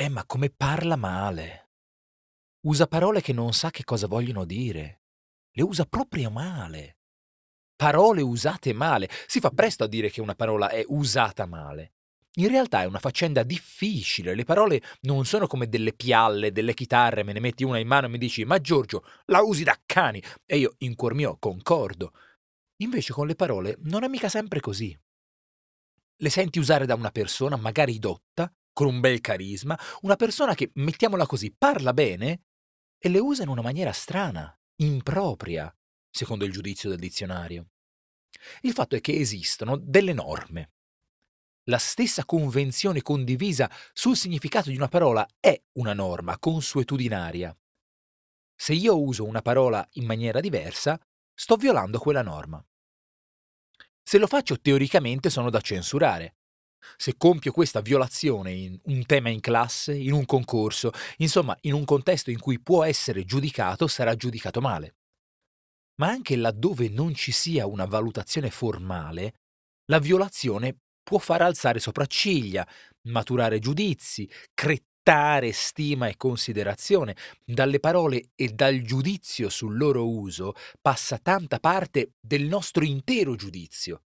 Eh, ma come parla male. Usa parole che non sa che cosa vogliono dire. Le usa proprio male. Parole usate male. Si fa presto a dire che una parola è usata male. In realtà è una faccenda difficile. Le parole non sono come delle pialle, delle chitarre, me ne metti una in mano e mi dici "Ma Giorgio, la usi da cani". E io in cuor mio concordo. Invece con le parole non è mica sempre così. Le senti usare da una persona magari dotta con un bel carisma, una persona che, mettiamola così, parla bene e le usa in una maniera strana, impropria, secondo il giudizio del dizionario. Il fatto è che esistono delle norme. La stessa convenzione condivisa sul significato di una parola è una norma consuetudinaria. Se io uso una parola in maniera diversa, sto violando quella norma. Se lo faccio teoricamente sono da censurare, se compio questa violazione in un tema in classe, in un concorso, insomma in un contesto in cui può essere giudicato, sarà giudicato male. Ma anche laddove non ci sia una valutazione formale, la violazione può far alzare sopracciglia, maturare giudizi, crettare stima e considerazione. Dalle parole e dal giudizio sul loro uso passa tanta parte del nostro intero giudizio.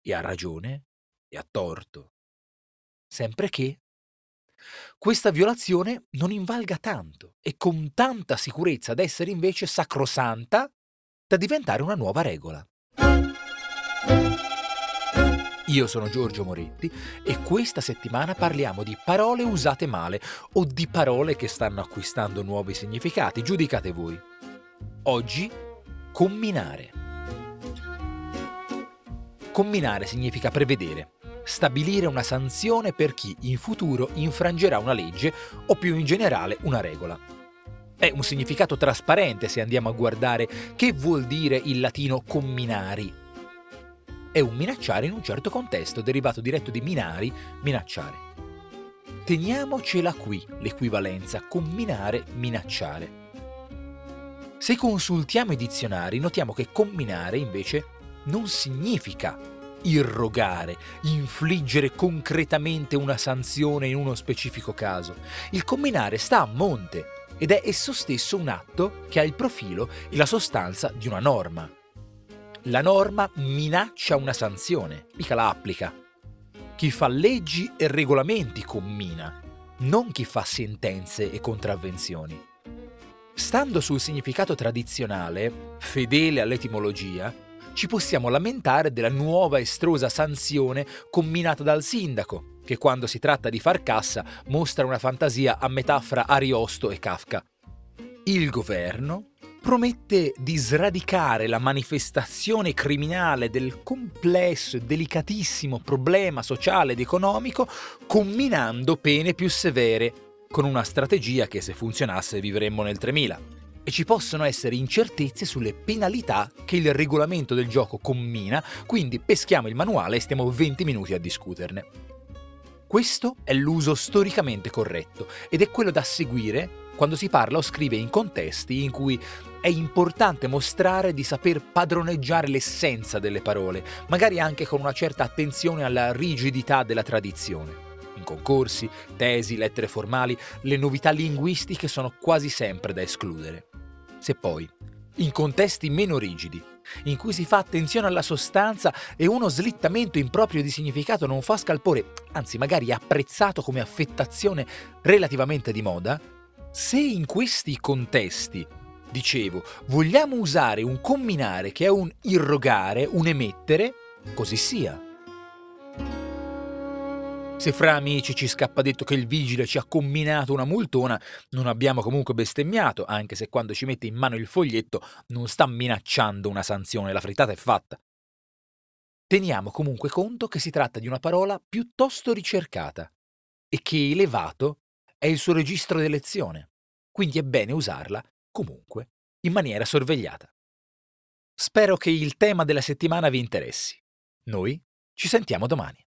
E ha ragione e a torto. Sempre che questa violazione non invalga tanto e con tanta sicurezza da essere invece sacrosanta da diventare una nuova regola. Io sono Giorgio Moretti e questa settimana parliamo di parole usate male o di parole che stanno acquistando nuovi significati. Giudicate voi. Oggi, comminare. Comminare significa prevedere, stabilire una sanzione per chi in futuro infrangerà una legge o più in generale una regola. È un significato trasparente se andiamo a guardare che vuol dire il latino comminari. È un minacciare in un certo contesto, derivato diretto di minari, minacciare. Teniamocela qui l'equivalenza comminare, minacciare. Se consultiamo i dizionari notiamo che comminare invece non significa irrogare, infliggere concretamente una sanzione in uno specifico caso. Il comminare sta a monte ed è esso stesso un atto che ha il profilo e la sostanza di una norma. La norma minaccia una sanzione, mica la applica. Chi fa leggi e regolamenti commina, non chi fa sentenze e contravvenzioni. Stando sul significato tradizionale, fedele all'etimologia, ci possiamo lamentare della nuova estrosa sanzione comminata dal sindaco, che quando si tratta di far cassa mostra una fantasia a metà fra Ariosto e Kafka. Il governo promette di sradicare la manifestazione criminale del complesso e delicatissimo problema sociale ed economico comminando pene più severe, con una strategia che se funzionasse vivremmo nel 3000 e ci possono essere incertezze sulle penalità che il regolamento del gioco commina, quindi peschiamo il manuale e stiamo 20 minuti a discuterne. Questo è l'uso storicamente corretto ed è quello da seguire quando si parla o scrive in contesti in cui è importante mostrare di saper padroneggiare l'essenza delle parole, magari anche con una certa attenzione alla rigidità della tradizione concorsi, tesi, lettere formali, le novità linguistiche sono quasi sempre da escludere. Se poi, in contesti meno rigidi, in cui si fa attenzione alla sostanza e uno slittamento improprio di significato non fa scalpore, anzi magari apprezzato come affettazione relativamente di moda, se in questi contesti, dicevo, vogliamo usare un comminare che è un irrogare, un emettere, così sia. Se fra amici ci scappa detto che il vigile ci ha comminato una multona, non abbiamo comunque bestemmiato, anche se quando ci mette in mano il foglietto non sta minacciando una sanzione, la frittata è fatta. Teniamo comunque conto che si tratta di una parola piuttosto ricercata e che elevato è il suo registro di elezione, quindi è bene usarla comunque in maniera sorvegliata. Spero che il tema della settimana vi interessi. Noi ci sentiamo domani.